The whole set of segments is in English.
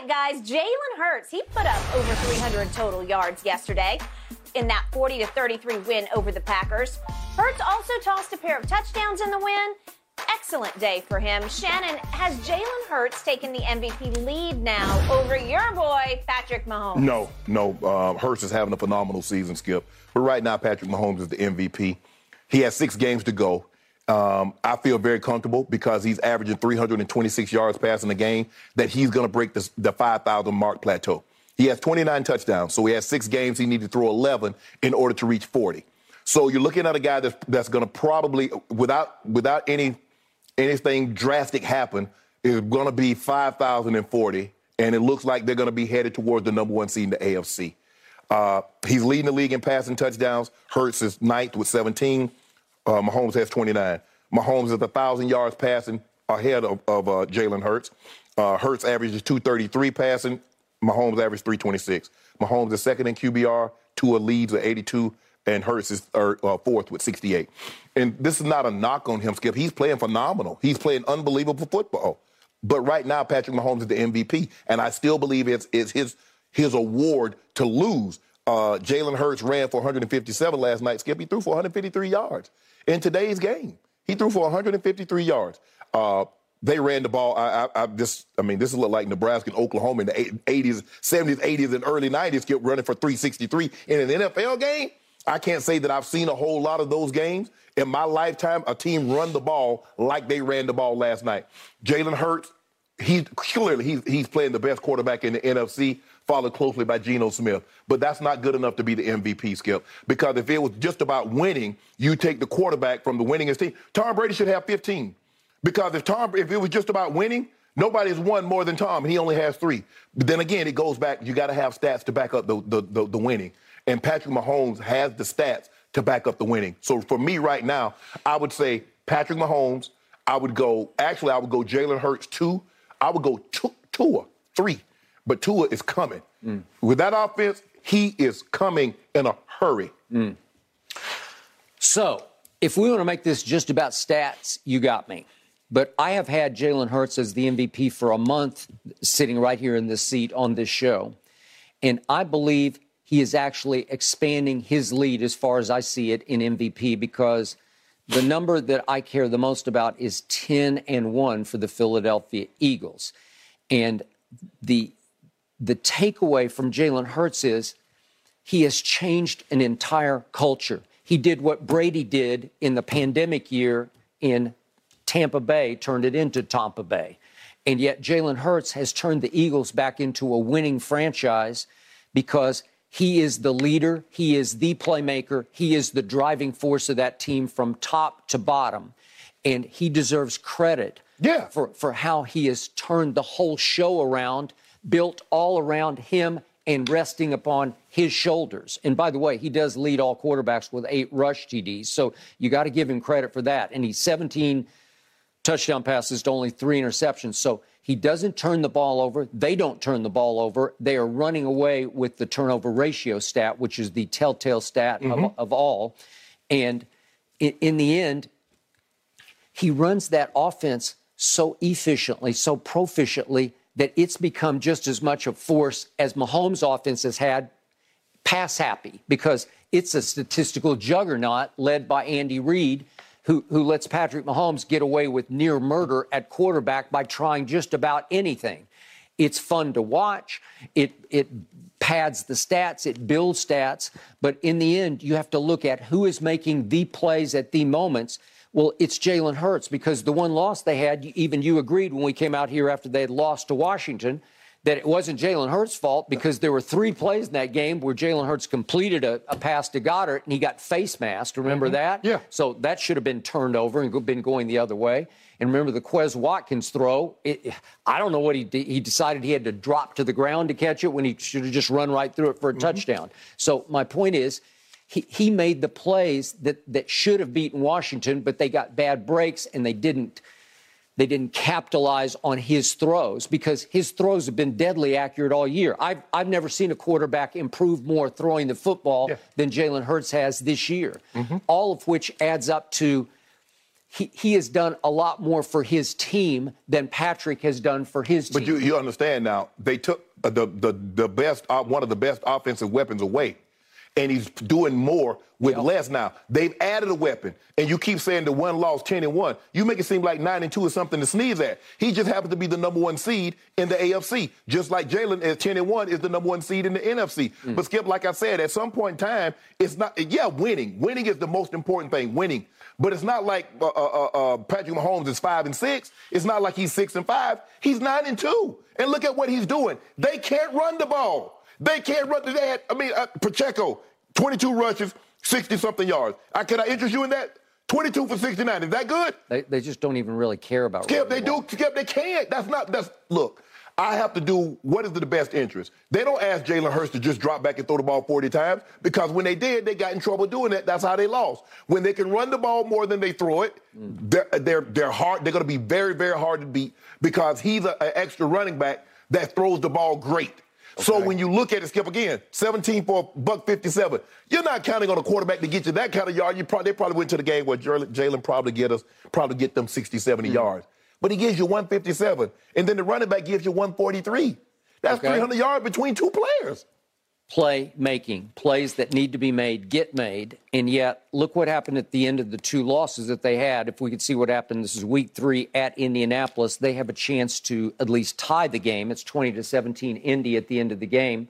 Right, guys, Jalen Hurts, he put up over 300 total yards yesterday in that 40 to 33 win over the Packers. Hurts also tossed a pair of touchdowns in the win. Excellent day for him. Shannon, has Jalen Hurts taken the MVP lead now over your boy, Patrick Mahomes? No, no. Uh, Hurts is having a phenomenal season, Skip. But right now, Patrick Mahomes is the MVP. He has six games to go. Um, I feel very comfortable because he's averaging 326 yards passing a game that he's going to break the, the 5,000 mark plateau. He has 29 touchdowns, so he has six games. He needs to throw 11 in order to reach 40. So you're looking at a guy that's, that's going to probably, without without any anything drastic happen, is going to be 5,040, and it looks like they're going to be headed towards the number one seed in the AFC. Uh, he's leading the league in passing touchdowns. Hurts is ninth with 17. Uh, Mahomes has 29. Mahomes is 1,000 yards passing ahead of, of uh, Jalen Hurts. Uh, Hurts averages 233 passing. Mahomes averages 326. Mahomes is second in QBR. Tua leads with 82, and Hurts is third, uh, fourth with 68. And this is not a knock on him, Skip. He's playing phenomenal. He's playing unbelievable football. But right now, Patrick Mahomes is the MVP, and I still believe it's, it's his his award to lose. Uh, Jalen Hurts ran for 157 last night. Skip, he threw for 153 yards in today's game. He threw for 153 yards. Uh, they ran the ball. I, I, I this, I mean, this is like Nebraska and Oklahoma in the 80s, 70s, 80s, and early 90s kept running for 363 in an NFL game. I can't say that I've seen a whole lot of those games in my lifetime. A team run the ball like they ran the ball last night. Jalen Hurts, he clearly he's he's playing the best quarterback in the NFC followed closely by Geno Smith. But that's not good enough to be the MVP, Skip. Because if it was just about winning, you take the quarterback from the winningest team. Tom Brady should have 15. Because if Tom, if it was just about winning, nobody's won more than Tom, and he only has three. But then again, it goes back. You got to have stats to back up the, the, the, the winning. And Patrick Mahomes has the stats to back up the winning. So for me right now, I would say Patrick Mahomes. I would go. Actually, I would go Jalen Hurts two. I would go Tua three but Tua is coming. Mm. With that offense, he is coming in a hurry. Mm. So, if we want to make this just about stats, you got me. But I have had Jalen Hurts as the MVP for a month, sitting right here in this seat on this show. And I believe he is actually expanding his lead as far as I see it in MVP because the number that I care the most about is 10 and 1 for the Philadelphia Eagles. And the the takeaway from Jalen Hurts is he has changed an entire culture. He did what Brady did in the pandemic year in Tampa Bay, turned it into Tampa Bay. And yet Jalen Hurts has turned the Eagles back into a winning franchise because he is the leader, he is the playmaker, he is the driving force of that team from top to bottom. And he deserves credit yeah. for, for how he has turned the whole show around built all around him and resting upon his shoulders. And by the way, he does lead all quarterbacks with eight rush TDs. So you got to give him credit for that. And he's 17 touchdown passes to only three interceptions. So he doesn't turn the ball over. They don't turn the ball over. They are running away with the turnover ratio stat, which is the telltale stat mm-hmm. of, of, all. And in, in the end, he runs that offense so efficiently, so proficiently that it's become just as much a force as Mahomes' offense has had pass happy because it's a statistical juggernaut led by Andy Reid, who, who lets Patrick Mahomes get away with near murder at quarterback by trying just about anything. It's fun to watch. It, it pads the stats, it builds stats. But in the end, you have to look at who is making the plays at the moments well, it's Jalen Hurts because the one loss they had, even you agreed when we came out here after they had lost to Washington that it wasn't Jalen Hurts' fault because there were three plays in that game where Jalen Hurts completed a, a, pass to Goedert and he got face masked. Remember mm-hmm. that? Yeah. So that should have been turned over and been going the other way. And remember the Quez Watkins throw? It, I don't know what he he decided he had to drop to the ground to catch it when he should have just run right through it for a mm-hmm. touchdown. So my point is, he, he made the plays that that should have beaten Washington, but they got bad breaks and they didn't they didn't capitalize on his throws because his throws have been deadly accurate all year. I've, I've never seen a quarterback improve more throwing the football yeah. than Jalen Hurts has this year, mm-hmm. all of which adds up to he, he has done a lot more for his team than Patrick has done for his team. But you, you understand now, they took the, the, the best, uh, one of the best offensive weapons away and he's doing more with yep. less now. They've added a weapon, and you keep saying the one loss 10 and 1. You make it seem like 9 and 2 is something to sneeze at. He just happens to be the number one seed in the AFC, just like Jalen at 10 and 1 is the number one seed in the NFC. Mm. But Skip, like I said, at some point in time, it's not, yeah, winning. Winning is the most important thing, winning. But it's not like uh, uh, uh, uh Patrick Mahomes is 5 and 6. It's not like he's 6 and 5. He's 9 and 2. And look at what he's doing. They can't run the ball. They can't run. They had, I mean, uh, Pacheco, 22 rushes, 60 something yards. I, can I interest you in that? 22 for 69. Is that good? They, they just don't even really care about Skip, they do. Skip, they can't. That's not, that's, look, I have to do what is the best interest. They don't ask Jalen Hurts to just drop back and throw the ball 40 times because when they did, they got in trouble doing that. That's how they lost. When they can run the ball more than they throw it, mm. they're, they're, they're hard. They're going to be very, very hard to beat because he's an extra running back that throws the ball great. Okay. So when you look at it, Skip again, 17 for buck 57. You're not counting on a quarterback to get you that kind of yard. You probably they probably went to the game where Jalen probably get us probably get them 60, 70 mm. yards. But he gives you 157, and then the running back gives you 143. That's okay. 300 yards between two players play making, plays that need to be made get made. And yet, look what happened at the end of the two losses that they had. If we could see what happened, this is week three at Indianapolis. They have a chance to at least tie the game. It's 20 to 17 Indy at the end of the game.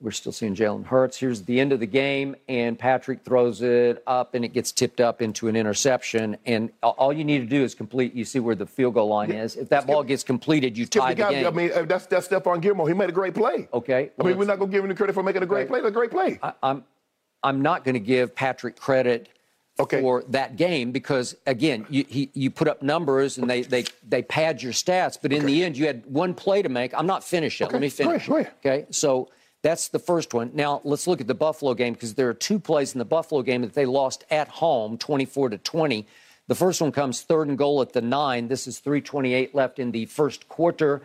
We're still seeing Jalen Hurts. Here's the end of the game, and Patrick throws it up, and it gets tipped up into an interception. And all you need to do is complete. You see where the field goal line is. If that ball gets completed, you tie the, game. I mean, uh, that's that's Stephon Gilmore. He made a great play. Okay. I mean, we're not going to give him the credit for making a great okay. play. A great play. I, I'm I'm not going to give Patrick credit okay. for that game because again, you he, you put up numbers and they they they pad your stats, but in okay. the end, you had one play to make. I'm not finished yet. Okay. Let me finish. Go ahead, go ahead. Okay, so that's the first one. Now let's look at the Buffalo game because there are two plays in the Buffalo game that they lost at home, 24 to 20. The first one comes third and goal at the nine. This is 3:28 left in the first quarter,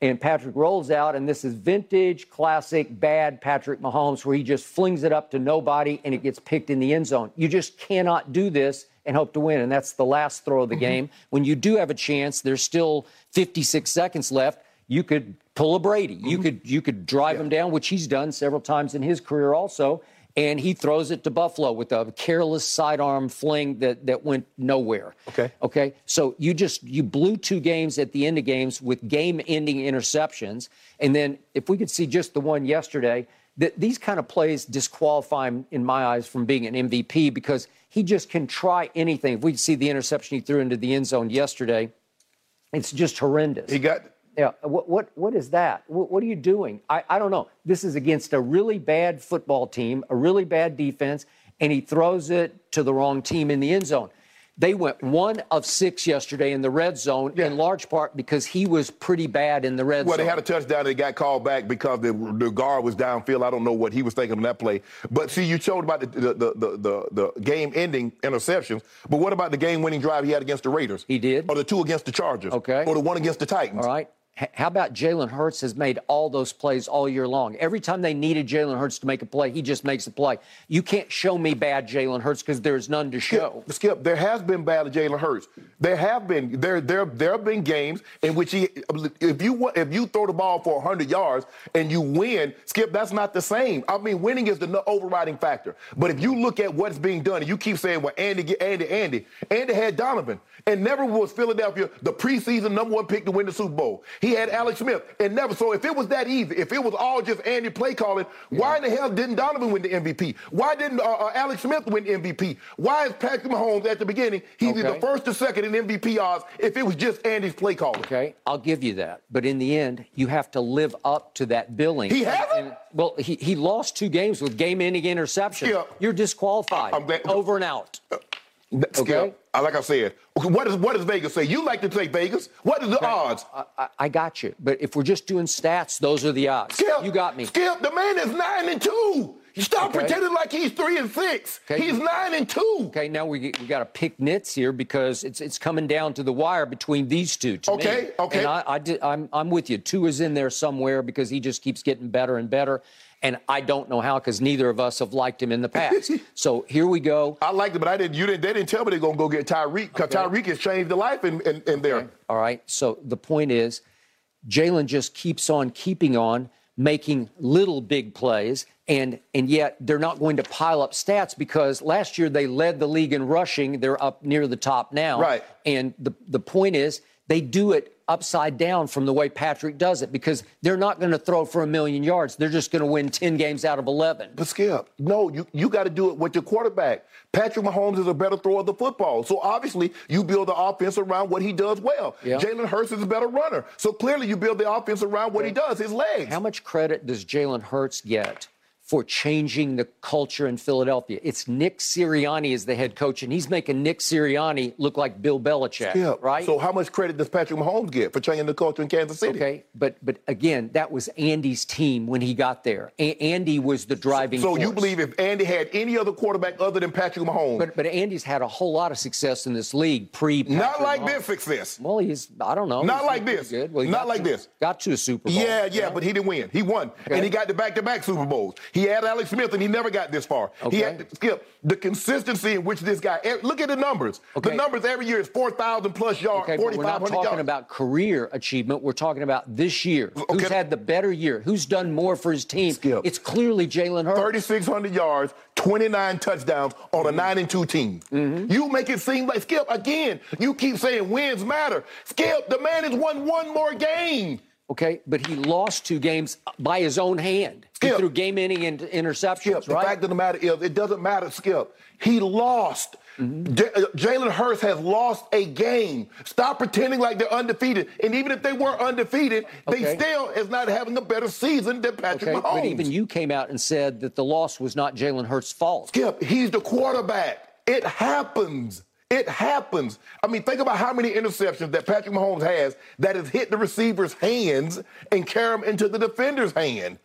and Patrick rolls out, and this is vintage, classic, bad Patrick Mahomes, where he just flings it up to nobody and it gets picked in the end zone. You just cannot do this and hope to win, and that's the last throw of the mm-hmm. game. When you do have a chance, there's still 56 seconds left. You could pull a Brady. Mm-hmm. You could you could drive yeah. him down, which he's done several times in his career also. And he throws it to Buffalo with a careless sidearm fling that, that went nowhere. Okay. Okay. So you just you blew two games at the end of games with game-ending interceptions. And then if we could see just the one yesterday, that these kind of plays disqualify him in my eyes from being an MVP because he just can try anything. If we see the interception he threw into the end zone yesterday, it's just horrendous. He got yeah, what, what, what is that? What, what are you doing? I, I don't know. This is against a really bad football team, a really bad defense, and he throws it to the wrong team in the end zone. They went one of six yesterday in the red zone, yeah. in large part because he was pretty bad in the red well, zone. Well, they had a touchdown. They got called back because the, the guard was downfield. I don't know what he was thinking on that play. But see, you showed about the the, the, the, the game-ending interceptions. But what about the game-winning drive he had against the Raiders? He did. Or the two against the Chargers. Okay. Or the one against the Titans. All right. How about Jalen Hurts has made all those plays all year long? Every time they needed Jalen Hurts to make a play, he just makes a play. You can't show me bad Jalen Hurts because there's none to show. Skip, Skip, there has been bad Jalen Hurts. There have been there there there have been games in which he if you if you throw the ball for 100 yards and you win, Skip, that's not the same. I mean, winning is the overriding factor. But if you look at what's being done, and you keep saying, "Well, Andy, Andy, Andy," Andy had Donovan, and never was Philadelphia the preseason number one pick to win the Super Bowl. He had Alex Smith and never. So if it was that easy, if it was all just Andy play calling, yeah. why in the hell didn't Donovan win the MVP? Why didn't uh, uh, Alex Smith win the MVP? Why is Patrick Mahomes at the beginning? He's okay. the first or second in MVP odds if it was just Andy's play calling. Okay, I'll give you that. But in the end, you have to live up to that billing. He hasn't. well, he, he lost two games with game-ending interception. Yeah. You're disqualified. Over and out. Uh, Skip, Okay. like I said, what does what does Vegas say? You like to take Vegas. What are the odds? I, I, I got you. But if we're just doing stats, those are the odds. Skip, You got me. Skip, the man is nine and two. You stop Okay. pretending like he's three and six. Okay. He's nine and two. Okay, now we, we got to pick nits here because it's it's coming down to the wire between these two. To me. Okay, okay. And I, I did, I'm I'm with you. Tua is in there somewhere because he just keeps getting better and better, and I don't know how because neither of us have liked him in the past. so here we go. I liked it, but I didn't. You didn't. They didn't tell me they're gonna go get Tyreek because Okay. Tyreek has changed the life in, in, in there. All right. So the point is, Jalen just keeps on keeping on making little big plays, and and yet they're not going to pile up stats because last year they led the league in rushing. They're up near the top now. Right. And the the point is they do it upside down from the way Patrick does it because they're not going to throw for a million yards. They're just going to win 10 games out of 11. But Skip, no, you, you got to do it with your quarterback. Patrick Mahomes is a better thrower of the football. So obviously you build the offense around what he does well. Jalen Hurts is a better runner. So clearly you build the offense around what he does, his legs. How much credit does Jalen Hurts get for changing the culture in Philadelphia? It's Nick Sirianni as the head coach, and he's making Nick Sirianni look like Bill Belichick, Yeah. right? So how much credit does Patrick Mahomes get for changing the culture in Kansas City? okay, but but again, that was Andy's team when he got there. A- Andy was the driving force. So force. you believe if Andy had any other quarterback other than Patrick Mahomes, But but Andy's had a whole lot of success in this league pre. not like this success. Well, he's I don't know. Not like this. Good. Well, Not like to- this. Got to a Super Bowl. Yeah, yeah, but he didn't win. He won, and he got the back-to-back Super Bowls. He had Alex Smith, and he never got this far. He Okay. had Skip the consistency in which this guy. eh, Look at the numbers. Okay. The numbers every year is four thousand plus yards, Okay, but we're not talking yards. about career achievement. We're talking about this year. Okay. Who's had the better year? Who's done more for his team? Skip. It's clearly Jalen Hurts. 3,600 yards, 29 touchdowns on Mm-hmm. a 9 and 2 team. You make it seem like, Skip, again, you keep saying wins matter. Skip, the man has won one more game. Okay, but he lost two games by his own hand. He Skip. threw game-ending in- interceptions, Skip, the right? fact of the matter is, it doesn't matter, Skip. He lost. Mm-hmm. J- uh, Jalen Hurts has lost a game. Stop pretending like they're undefeated. And even if they were undefeated, Okay. they still is not having a better season than Patrick okay, Mahomes. but even you came out and said that the loss was not Jalen Hurts' fault. Skip, he's the quarterback. It happens. It happens. I mean, think about how many interceptions that Patrick Mahomes has that has hit the receiver's hands and carry them into the defender's hand.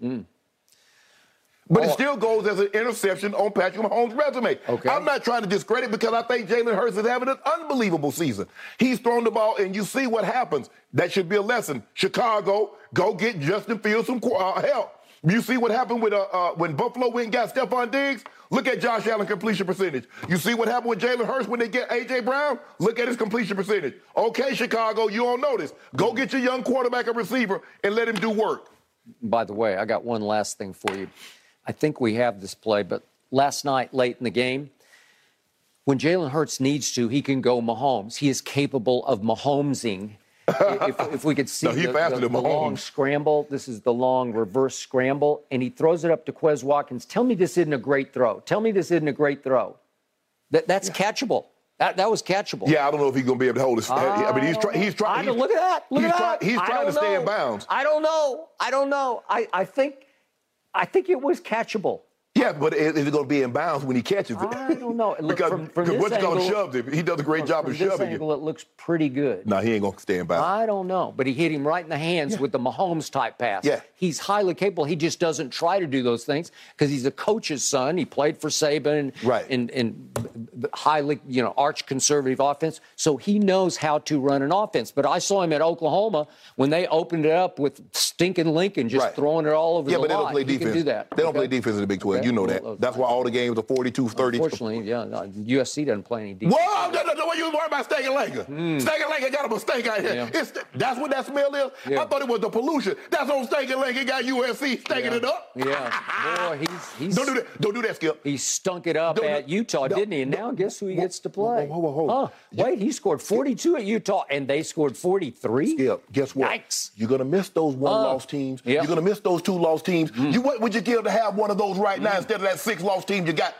But it Oh. still goes as an interception on Patrick Mahomes' resume. Okay. I'm not trying to discredit because I think Jalen Hurts is having an unbelievable season. He's thrown the ball, and you see what happens. That should be a lesson. Chicago, go get Justin Fields some uh, help. You see what happened with uh, uh, when Buffalo went and got Stefon Diggs? Look at Josh Allen completion percentage. You see what happened with Jalen Hurts when they get A.J. Brown? Look at his completion percentage. Okay, Chicago, you don't know this. Go get your young quarterback a receiver and let him do work. By the way, I got one last thing for you. I think we have this play, but last night, late in the game, when Jalen Hurts needs to, he can go Mahomes. He is capable of Mahomesing. If, if we could see No, he the, faster the- the long scramble, this is the long reverse scramble, and he throws it up to Quez Watkins. Tell me this isn't a great throw. Tell me this isn't a great throw. That, that's catchable. That, that was catchable. Yeah, I don't know if he's going to be able to hold his. I mean, he's trying. He's I trying. look at that. Look he's at try- that. He's trying to don't stay in bounds. I don't know. I don't know. I, I think I think it was catchable. Yeah, but is it going to be in bounds when he catches it? I don't know. Look, because from- from this what's angle- shoved him. He does a great job of this shoving angle, you. it looks pretty good. No, he ain't going to stay in bounds. I don't know, but he hit him right in the hands with the Mahomes type pass. Yeah. He's highly capable. He just doesn't try to do those things because he's a coach's son. He played for Saban Right. in, in highly, you know, arch conservative offense. So he knows how to run an offense. But I saw him at Oklahoma when they opened it up with stinking Lincoln just Right. throwing it all over yeah, the but they don't play He defense. can do that. They don't play defense in the Big 12. Okay. You know that. That's why all the games are 42, 30. Unfortunately, yeah, no, USC doesn't play any defense. Whoa! No, no, no, what you worry about Steak Langer? mm. Got a mistake out here. Yeah. It's, that's what that smell is? Yeah. I thought it was the pollution. That's on Steak Langer got USC stinking Yeah. it up. Yeah, boy, he's he's Don't do that. Don't do that, Skip. He stunk it up Don't- at Utah, didn't he? And now guess who he gets to play? whoa, whoa, whoa. Huh? Wait, he scored 42 at Utah, and they scored 43. Skip, guess what? Yikes. You're gonna miss those one Uh, teams. You're gonna miss those two loss teams. Mm. You what would you give to have one of those right now instead of that six loss team you got?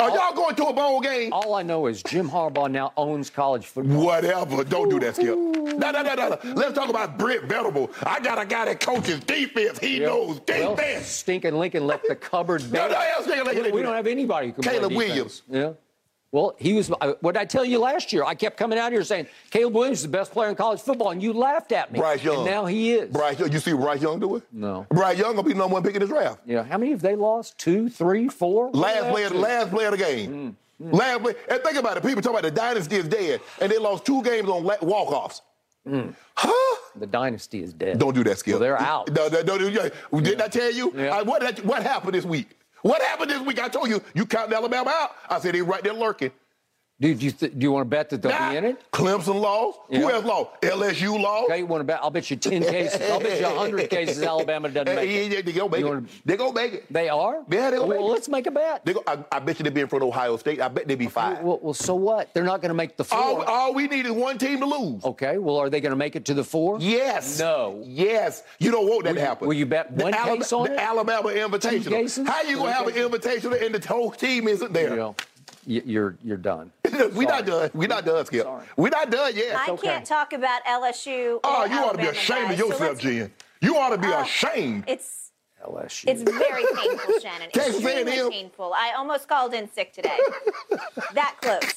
Are y'all going to a bowl game? All I know is Jim Harbaugh now owns college football. Whatever. Don't do that, Skip. No, no, no, no, no. Let's talk about Brent Venables. I got a guy that coaches defense. He knows Well, defense. stinking Lincoln left the cupboard No, bare. no, nigga, like, we, we don't have anybody who can Caleb. Williams. Yeah. Well, he was. What did I tell you last year? I kept coming out here saying Caleb Williams is the best player in college football, and you laughed at me. Bryce Young. And now he is. Bryce Young. You see Bryce Young do it? No. Bryce Young gonna be number one pick in this draft. Yeah. How many have they lost? Two, three, four. Last play, last play of the game. Mm. Last play. And think about it. People talk about the dynasty is dead, and they lost two games on walk offs. Mm. Huh? The dynasty is dead. Don't do that, Skip. Well, they're out. No, no, no, no. Didn't I tell you? Yeah. I, what, what happened this week? What happened this week? I told you, you counted Alabama out. I said, they right there lurking. Dude, do you, th- do you want to bet that they'll Nah. be in it? Clemson lost. Yeah. Who else lost? LSU lost. Okay, you want to bet? I'll bet you 10 cases. I'll bet you 100 cases Alabama doesn't make it. they, they gonna make You it. wanna- They gonna make it. They are? Yeah, they gonna well, make it. let's make a bet. They go, I, I bet you they'll be in front of Ohio State. I bet they'll be five. Well, well, so what? They're not going to make the four. all, all we need is one team to lose. okay, well, are they going to make it to the four? Yes. No. Yes. You don't want that to you- happen. will you bet The one Alabama, case on the it? Alabama Invitational. How you gonna have an invitational and the whole team isn't there? You you're, you're done. We're not done. We're not done, Skip. We're not done yet. I okay. can't talk about LSU. Oh, you ought to be ashamed guys. of yourself, let's- Jen. You ought to be Oh. ashamed. It's LSU. It's very painful, Shannon. Texas Extremely painful. I almost called in sick today. that close.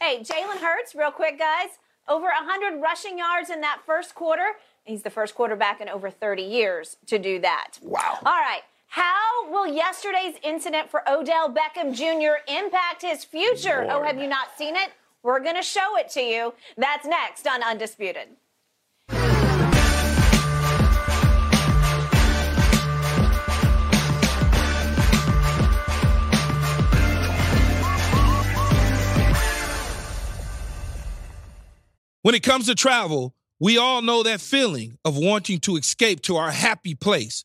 Hey, Jalen Hurts, real quick, guys. Over 100 rushing yards in that first quarter. He's the first quarterback in over 30 years to do that. Wow. All right. How will yesterday's incident for Odell Beckham Jr. impact his future? Oh, have you not seen it? We're going to show it to you. That's next on Undisputed. When it comes to travel, we all know that feeling of wanting to escape to our happy place,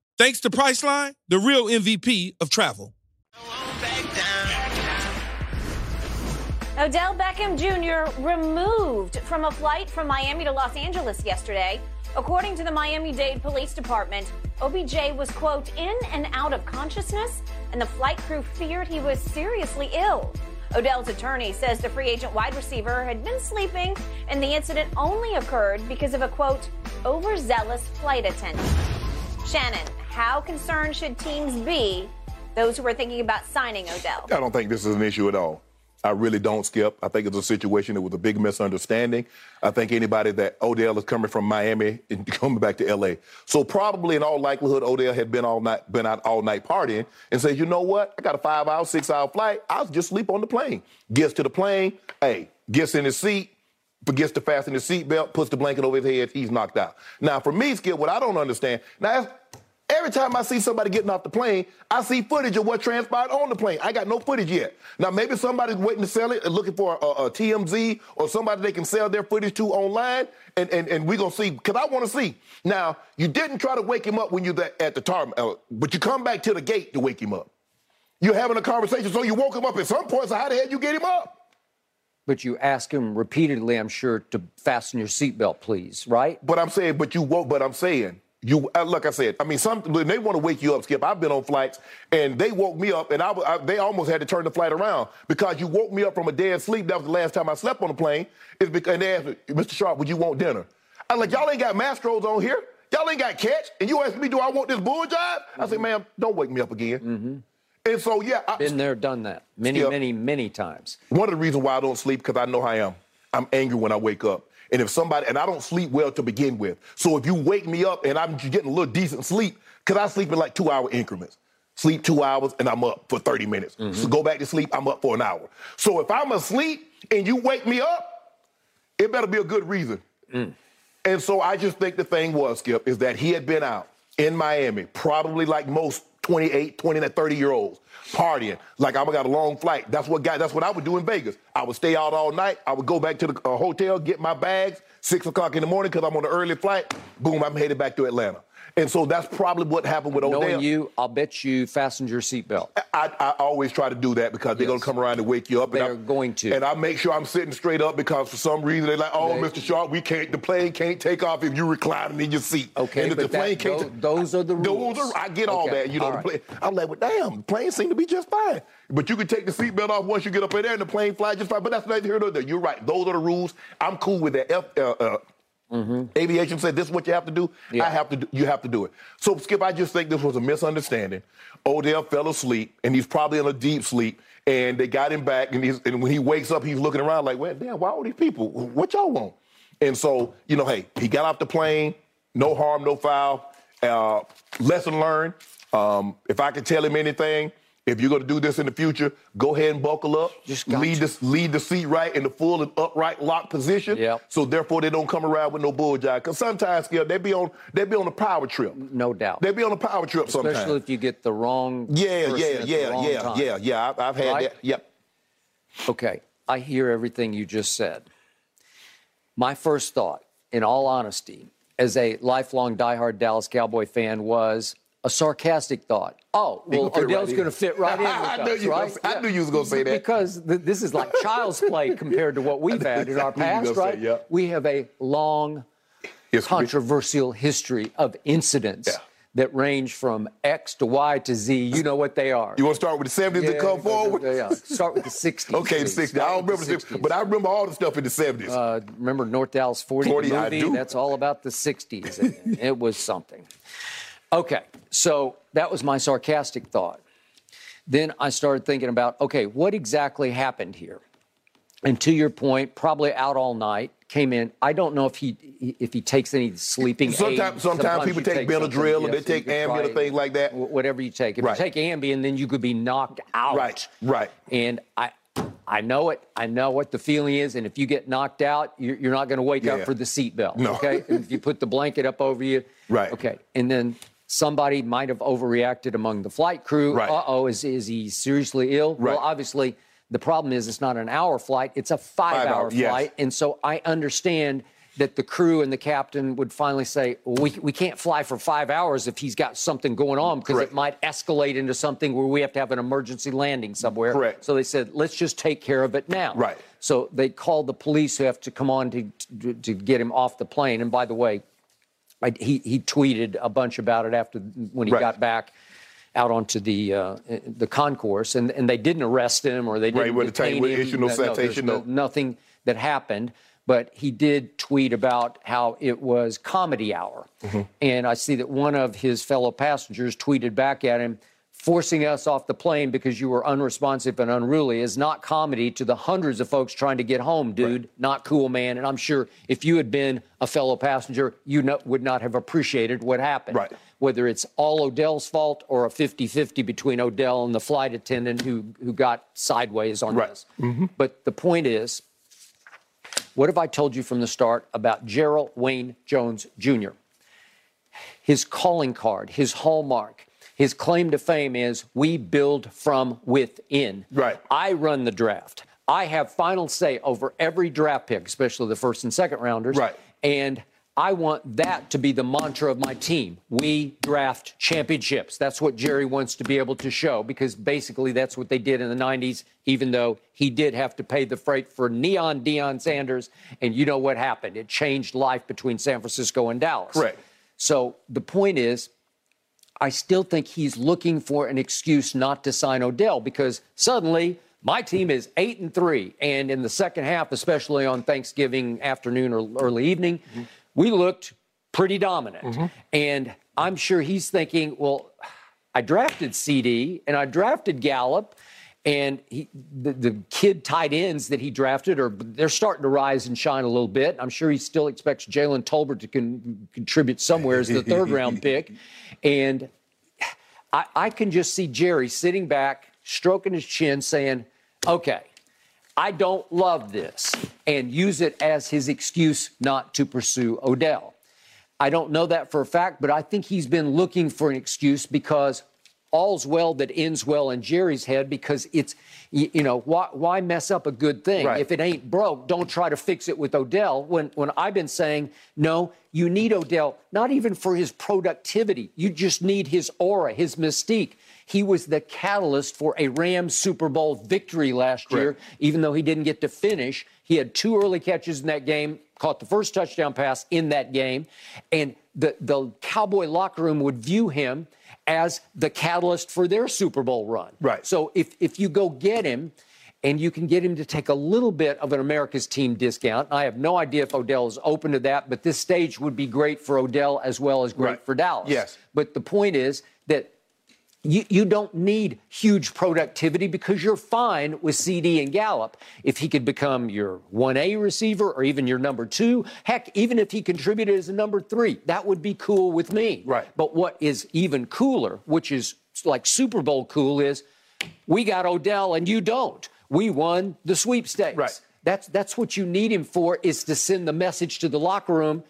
Thanks to Priceline, the real MVP of travel. Odell Beckham Jr. removed from a flight from Miami to Los Angeles yesterday. According to the Miami Dade Police Department, OBJ was, quote, in and out of consciousness, and the flight crew feared he was seriously ill. Odell's attorney says the free agent wide receiver had been sleeping, and the incident only occurred because of a, quote, overzealous flight attendant. Shannon, how concerned should teams be, those who are thinking about signing Odell? I don't think this is an issue at all. I really don't, Skip. I think it's a situation that was a big misunderstanding. I think anybody that Odell is coming from Miami and coming back to LA. So probably in all likelihood, Odell had been all night, been out all night partying and said, you know what? I got a five hour, six hour flight. I'll just sleep on the plane. Gets to the plane, hey, gets in his seat, forgets to fasten his seatbelt, puts the blanket over his head, he's knocked out. Now, for me, Skip, what I don't understand, now every time I see somebody getting off the plane, I see footage of what transpired on the plane. I got no footage yet. Now, maybe somebody's waiting to sell it and looking for a, a TMZ or somebody they can sell their footage to online, and, and, and we're going to see, because I want to see. Now, you didn't try to wake him up when you're at the tar, uh, but you come back to the gate to wake him up. You're having a conversation, so you woke him up at some point, so how the hell you get him up? But you ask him repeatedly, I'm sure, to fasten your seatbelt, please, right? But I'm saying, but you won't. but I'm saying, You uh, like I said. I mean, some they want to wake you up, Skip. I've been on flights and they woke me up, and I, I, they almost had to turn the flight around because you woke me up from a dead sleep. That was the last time I slept on a plane. Is because and they asked me, Mr. Sharp, would you want dinner? I'm like, y'all ain't got Mastro's on here. Y'all ain't got catch, and you ask me, do I want this bull job? I said, ma'am, don't wake me up again. Mm-hmm. And so, yeah, I, Been there, done that many, Skip. many, many times. one of the reasons why I don't sleep because I know how I am. I'm angry when I wake up. And if somebody and I don't sleep well to begin with. So if you wake me up and I'm getting a little decent sleep, because I sleep in like two hour increments. Sleep two hours and I'm up for 30 minutes. Mm-hmm. So go back to sleep, I'm up for an hour. So if I'm asleep and you wake me up, it better be a good reason. Mm. And so I just think the thing was, Skip, is that he had been out in Miami, probably like most 28, 20, and 30 year olds, partying. Like I got a long flight. That's what guy. That's what I would do in Vegas. I would stay out all night. I would go back to the uh, hotel, get my bags, six o'clock in the morning because I'm on an early flight. Boom, I'm headed back to Atlanta. And so that's probably what happened with Odell. Knowing you, I'll bet you fastened your seatbelt. I, I always try to do that because they're going to come around and wake you up. and They're going to. And I make sure I'm sitting straight up because for some reason they're like, oh, They- Mr. Sharp, we can't, the plane can't take off if you reclining in your seat. Okay, and if but the plane that- can't tho- those are the rules. Those are, I get all that. You know, the plane, I'm like, well, damn, the plane seem to be just fine. But you can take the seatbelt off once you get up in there and the plane flies just fine. But that's neither here nor there. You're right. Those are the rules. I'm cool with that. F, uh, uh, Aviation said this is what you have to do. Yeah. I have to. Do, you have to do it. So Skip, I just think this was a misunderstanding. Odell fell asleep, and he's probably in a deep sleep. And they got him back, and, he's, and when he wakes up, he's looking around like, "Well, damn, why all these people? What y'all want?" And so, you know, hey, he got off the plane. No harm, no foul. Uh, lesson learned. Um, if I could tell him anything, if you're going to do this in the future, go ahead and buckle up. Just lead to. the lead the seat right in the full and upright lock position. Yep. So therefore, they don't come around with no bull jive. Because sometimes, Skip, they be on they be on a power trip. No doubt. They be on a power trip Especially sometimes. Especially if you get the wrong. Yeah, yeah, yeah, yeah, time. yeah, yeah. I've, I've had Right? that. Yep. Okay, I hear everything you just said. My first thought, in all honesty, as a lifelong diehard Dallas Cowboy fan, was a sarcastic thought. Oh, well, Odell's right in. going to fit right in with I us, knew you right? I knew you was gonna say that. Because th- this is like child's play compared to what we've had in our I knew you was past, right? say, yeah. We have a long, controversial history of incidents Yeah. that range from X to Y to Z. You know what they are. You want to start with the 70s and come forward? Yeah, yeah. Start with the 60s. Okay, the 60s. I don't remember the 60s, 60s. but I remember all the stuff in the 70s. Uh, remember North Dallas 40, 40, the I movie? That's all about the 60s. and it was something. Okay, so that was my sarcastic thought. Then I started thinking about, okay, what exactly happened here? And to your point, probably out all night, came in. I don't know if he if he takes any sleeping Sometimes- aids. sometimes people you take Benadryl or they take Ambien or things like that. Whatever you take. If Right. you take Ambien, then you could be knocked out. Right, right. And I, I know it. I know what the feeling is. And if you get knocked out, you're, you're not going to wake Yeah. up for the seatbelt. No. Okay. and if you put the blanket up over you. Right. Okay. And then somebody might have overreacted among the flight crew. Right. Uh oh, is is he seriously ill? Right. Well, obviously. The problem is it's not an hour flight, it's a five, Five hour hour, yes. flight. And so I understand that the crew and the captain would finally say, we, we can't fly for five hours if he's got something going on because it might escalate into something where we have to have an emergency landing somewhere. Correct. So they said, let's just take care of it now. Right. So they called the police who have to come on to, to, to get him off the plane. And by the way, I, he, he tweeted a bunch about it after when he Right. got back out onto the uh, the concourse, and, and they didn't arrest him or they didn't take- detain him. issue no citation, no- no. nothing that happened. But he did tweet about how it was comedy hour, Mm-hmm. and I see that one of his fellow passengers tweeted back at him. Forcing us off the plane because you were unresponsive and unruly is not comedy to the hundreds of folks trying to get home, dude. Not cool, man. And I'm sure if you had been a fellow passenger, you no, would not have appreciated what happened Right. whether it's all Odell's fault or a 50 50 between Odell and the flight attendant who, who got sideways on Right. this. Mm-hmm. But the point is, what have I told you from the start about Jerral Wayne Jones Jr.? His calling card, his hallmark, his claim to fame is we build from within. Right. I run the draft. I have final say over every draft pick, especially the first and second rounders. Right. And I want that to be the mantra of my team. We draft championships. That's what Jerry wants to be able to show because basically that's what they did in the 90s, even though he did have to pay the freight for neon Deion Sanders. And you know what happened? It changed life between San Francisco and Dallas. Right. So the point is, I still think he's looking for an excuse not to sign Odell because suddenly my team is eight and three, and in the second half, especially on Thanksgiving afternoon or early evening, mm-hmm. we looked pretty dominant. Mm-hmm. And I'm sure he's thinking, well, I drafted CeeDee and I drafted Gallup and he, the, the, kid tight ends that he drafted are they're starting to rise and shine a little bit. I'm sure he still expects Jalen Tolbert to con, contribute somewhere as the third round pick, and I, I can just see Jerry sitting back, stroking his chin, saying, "Okay, I don't love this," and use it as his excuse not to pursue Odell. I don't know that for a fact, but I think he's been looking for an excuse because all's well that ends well in Jerry's head because it's, you, you know, why, why, mess up a good thing? Right. If it ain't broke, don't try to fix it with Odell. When, when I've been saying, no, you need Odell, not even for his productivity. You just need his aura, his mystique. He was the catalyst for a Rams Super Bowl victory last Correct. year, even though he didn't get to finish. He had two early catches in that game, caught the first touchdown pass in that game, and the, the Cowboy locker room would view him – as the catalyst for their Super Bowl run. Right. So if, if you go get him and you can get him to take a little bit of an America's team discount, I have no idea if Odell is open to that, but this stage would be great for Odell as well as great right. for Dallas. Yes. But the point is that you, you don't need huge productivity because you're fine with CeeDee and Gallup. If he could become your 1A receiver or even your number two, heck, even if he contributed as a number three, that would be cool with me. Right. But what is even cooler, which is like Super Bowl cool, is we got Odell and you don't. We won the sweepstakes. Right. That's that's what you need him for is to send the message to the locker room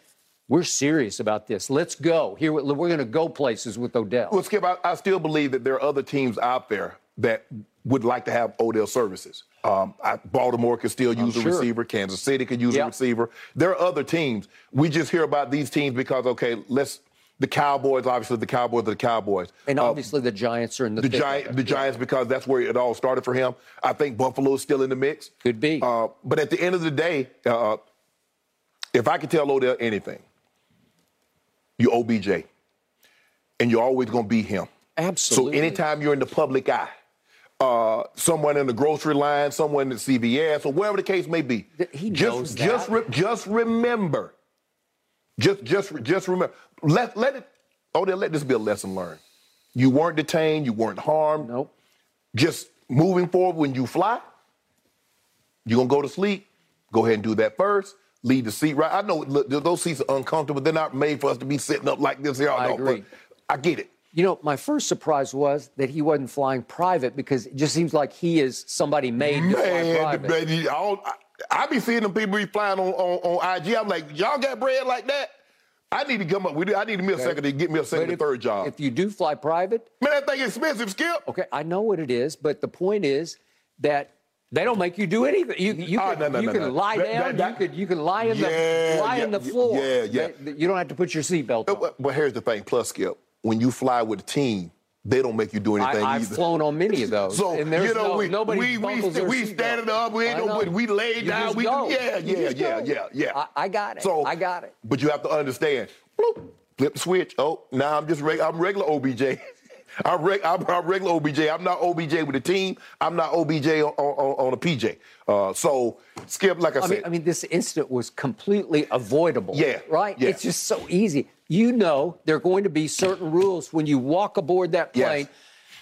we're serious about this. Let's go. Here, we're going to go places with Odell. Well, Skip, I, I, still believe that there are other teams out there that would like to have Odell services. Um, I, Baltimore could still use I'm a sure. receiver. Kansas City could use yep. a receiver. There are other teams. We just hear about these teams because, okay, let's the Cowboys, obviously the Cowboys are the Cowboys. And uh, obviously uh, the Giants are in the the, Giant, the Giants because that's where it all started for him. I think Buffalo is still in the mix. Could be. Uh, but at the end of the day, uh, if I could tell Odell anything, you OBJ. And you're always going to be him. Absolutely. So anytime you're in the public eye, uh, someone in the grocery line, someone in the CVS, or wherever the case may be, he just knows that. just re- just remember, just just just remember. Let let it. Oh, then let this be a lesson learned. You weren't detained. You weren't harmed. Nope. Just moving forward when you fly, you're gonna go to sleep. Go ahead and do that first leave the seat right. I know look, those seats are uncomfortable. They're not made for us to be sitting up like this here. I know, agree. I get it. You know, my first surprise was that he wasn't flying private because it just seems like he is somebody made man, to fly private. Man, I, I, be seeing them people be flying on, on, on IG. I'm like, y'all got bread like that? I need to come up. I need me a okay. second to get me a second if, third job. If you do fly private, man, that thing expensive, Skip. Okay, I know what it is, but the point is that they don't make you do anything. You, you oh, can, no, no, you no, can lie down. That, that, you could you can lie in yeah, the lie yeah, in the floor. Yeah, yeah. you don't have to put your seatbelt on. But here's the thing, plus Skip, uh, when you fly with a team, they don't make you do anything I, have flown on many of those. so and you know, no, we nobody we we, st- we standing up. We ain't no, we laid down. We go. yeah yeah yeah yeah yeah. I, I, got it. So I got it. But you have to understand. Bloop, flip the switch. Oh, now I'm just reg- I'm regular OBJ. I'm, reg- I'm, I'm, regular OBJ. I'm not OBJ with a team. I'm not OBJ on, on, on a PJ. Uh, so, Skip, like I, I said. Mean, I mean, this incident was completely avoidable. Yeah. Right? Yeah. It's just so easy. You know there are going to be certain rules when you walk aboard that plane. Yes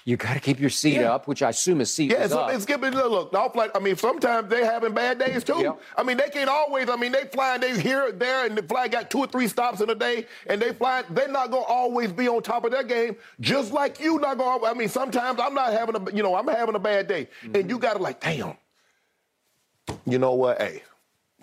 you got to keep your seat yeah. up, which I assume is seat yeah, so up. it's skipping. Look, off like I mean, sometimes they having bad days too. Yep. I mean, they can't always. I mean, they flying. They here, there, and the flight got two or three stops in a day, and they fly. They're not gonna always be on top of their game, just like you not gonna. I mean, sometimes I'm not having a. You know, I'm having a bad day, mm-hmm. and you got to like, damn. You know what? Hey,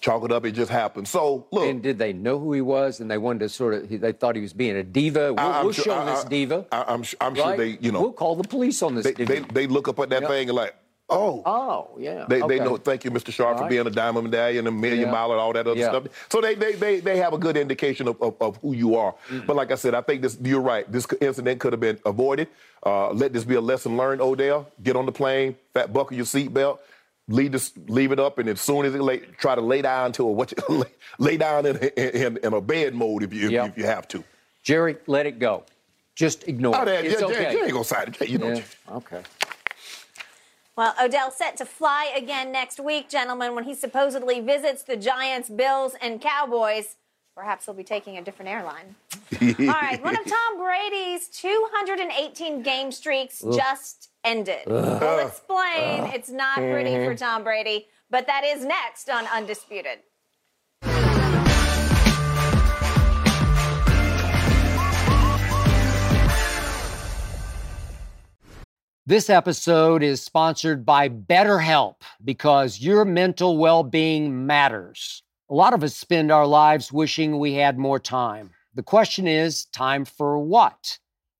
chalk it up. It just happened. So look. And did they know who he was? And they wanted to sort of. They thought he was being a diva. We'll, we'll sure, show I, this diva. I, am I'm right? sure they. You know. We'll call the police on this. They, they, they, look up at that yep. thing and like. Oh. Oh, yeah. They, okay. they know. Thank you, Mr. Sharp, all for right. being a diamond medallion, and a million yeah. mile, and all that other yeah. stuff. So they, they, they, they have a good indication of, of, of who you are. Mm-hmm. But like I said, I think this. You're right. This incident could have been avoided. Uh, let this be a lesson learned, Odell. Get on the plane, fat buckle your seatbelt, leave this, leave it up, and as soon as it lay, try to lay down to a what you, lay, lay down in, in, in, a bed mode if you yep. if you have to. Jerry, let it go. Just ignore Oh, it. It's yeah, okay. you ain't gonna side it. You know. Yeah, Okay. Well, Odell set to fly again next week, gentlemen, when he supposedly visits the Giants, Bills, and Cowboys. Perhaps he'll be taking a different airline. All right, one of Tom Brady's 218 game streaks just ended. We'll explain. It's not pretty for mm-hmm. Tom Brady, but that is next on Undisputed. This episode is sponsored by BetterHelp because your mental well being matters. A lot of us spend our lives wishing we had more time. The question is time for what?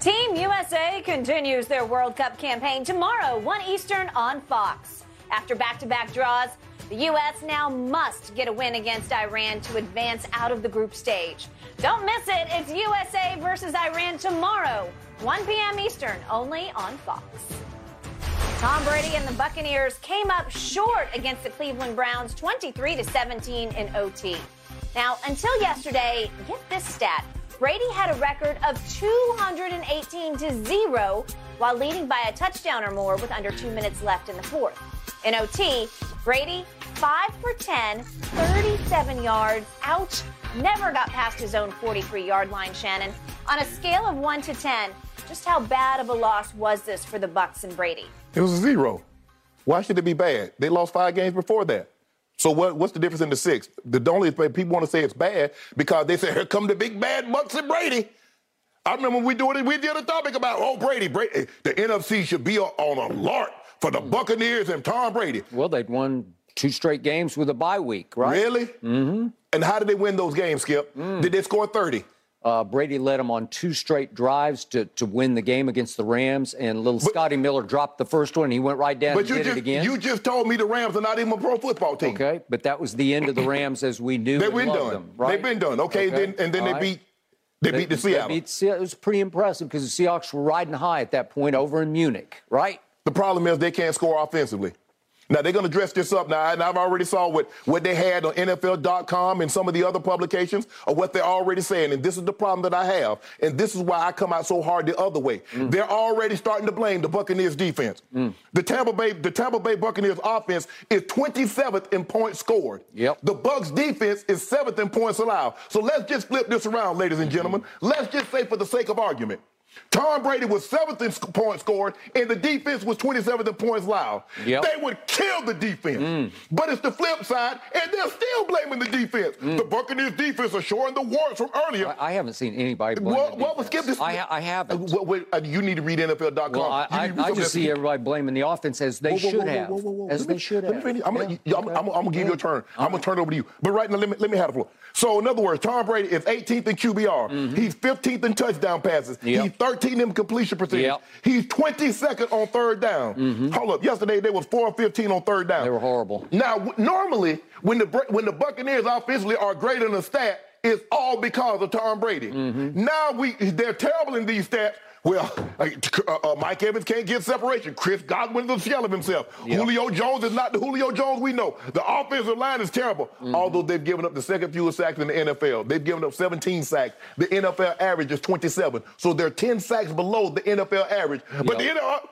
Team USA continues their World Cup campaign tomorrow, 1 Eastern on Fox. After back to back draws, the U.S. now must get a win against Iran to advance out of the group stage. Don't miss it. It's USA versus Iran tomorrow, 1 p.m. Eastern, only on Fox. Tom Brady and the Buccaneers came up short against the Cleveland Browns 23 to 17 in OT. Now, until yesterday, get this stat. Brady had a record of 218 to 0 while leading by a touchdown or more with under 2 minutes left in the fourth. In OT, Brady 5 for 10, 37 yards, ouch, never got past his own 43-yard line, Shannon. On a scale of 1 to 10, just how bad of a loss was this for the Bucks and Brady? It was a zero. Why should it be bad? They lost five games before that. So what, what's the difference in the six? The only people want to say it's bad because they say, here come the big bad Bucks and Brady. I remember we doing it, we did a topic about, oh, Brady, Brady. The NFC should be on alert for the Buccaneers and Tom Brady. Well, they'd won two straight games with a bye week, right? Really? Mm-hmm. And how did they win those games, Skip? Did they score 30? Uh, Brady led them on two straight drives to, to win the game against the Rams, and little Scotty Miller dropped the first one. And he went right down But and you did just, it again. you just told me the Rams are not even a pro football team. okay, but that was the end of the Rams as we knew. They've been done. Them, right? They've been done. Okay, Then, and then All they right. beat they, beat the Seattle. They beat it was pretty impressive because the Seahawks were riding high at that point over in Munich, right? The problem is they can't score offensively. Now they're going to dress this up now, and I've already saw what, what they had on NFL.com and some of the other publications of what they're already saying, and this is the problem that I have, and this is why I come out so hard the other way. Mm. They're already starting to blame the Buccaneers defense. The Tampa Bay the Tampa Bay Buccaneers offense is 27th in points scored. Yep. The Bucks defense is seventh in points allowed. So let's just flip this around, ladies and gentlemen. Let's just say, for the sake of argument. Tom Brady was seventh in sc- points scored, and the defense was 27th in points allowed. Yep. They would kill the defense. Mm. But it's the flip side, and they're still blaming the defense. The Buccaneers defense are showing the warts from earlier. Mm. I, I haven't seen anybody. blame what, the what was Skip? This, I, I haven't. Uh, uh, you need to read NFL.com. well, I, I, to I just see everybody blaming the offense as they Whoa, whoa, should whoa, have, as they should have. me. I'm, gonna, Yeah, I'm, okay. I'm, I'm gonna give you a turn. I'm gonna turn it over to you. But right now, let me let me have the floor. So in other words, Tom Brady is 18th in QBR. He's 15th in touchdown passes. Mm-hmm. Yep. He's 13th in completion percentage. Yep. He's 22nd on third down. Hold up. Yesterday they was 4 15 on third down. They were horrible. Now w- normally when the when the Buccaneers offensively are greater than a stat, it's all because of Tom Brady. Mm-hmm. Now we they're terrible in these stats Well, uh, uh, Mike Evans can't get separation. Chris Godwin's a shell of himself. Yep. Julio Jones is not the Julio Jones we know. The offensive line is terrible. Mm-hmm. Although they've given up the second fewest sacks in the NFL, they've given up 17 sacks. The NFL average is 27, so they're 10 sacks below the NFL average. Yep. But the NFL,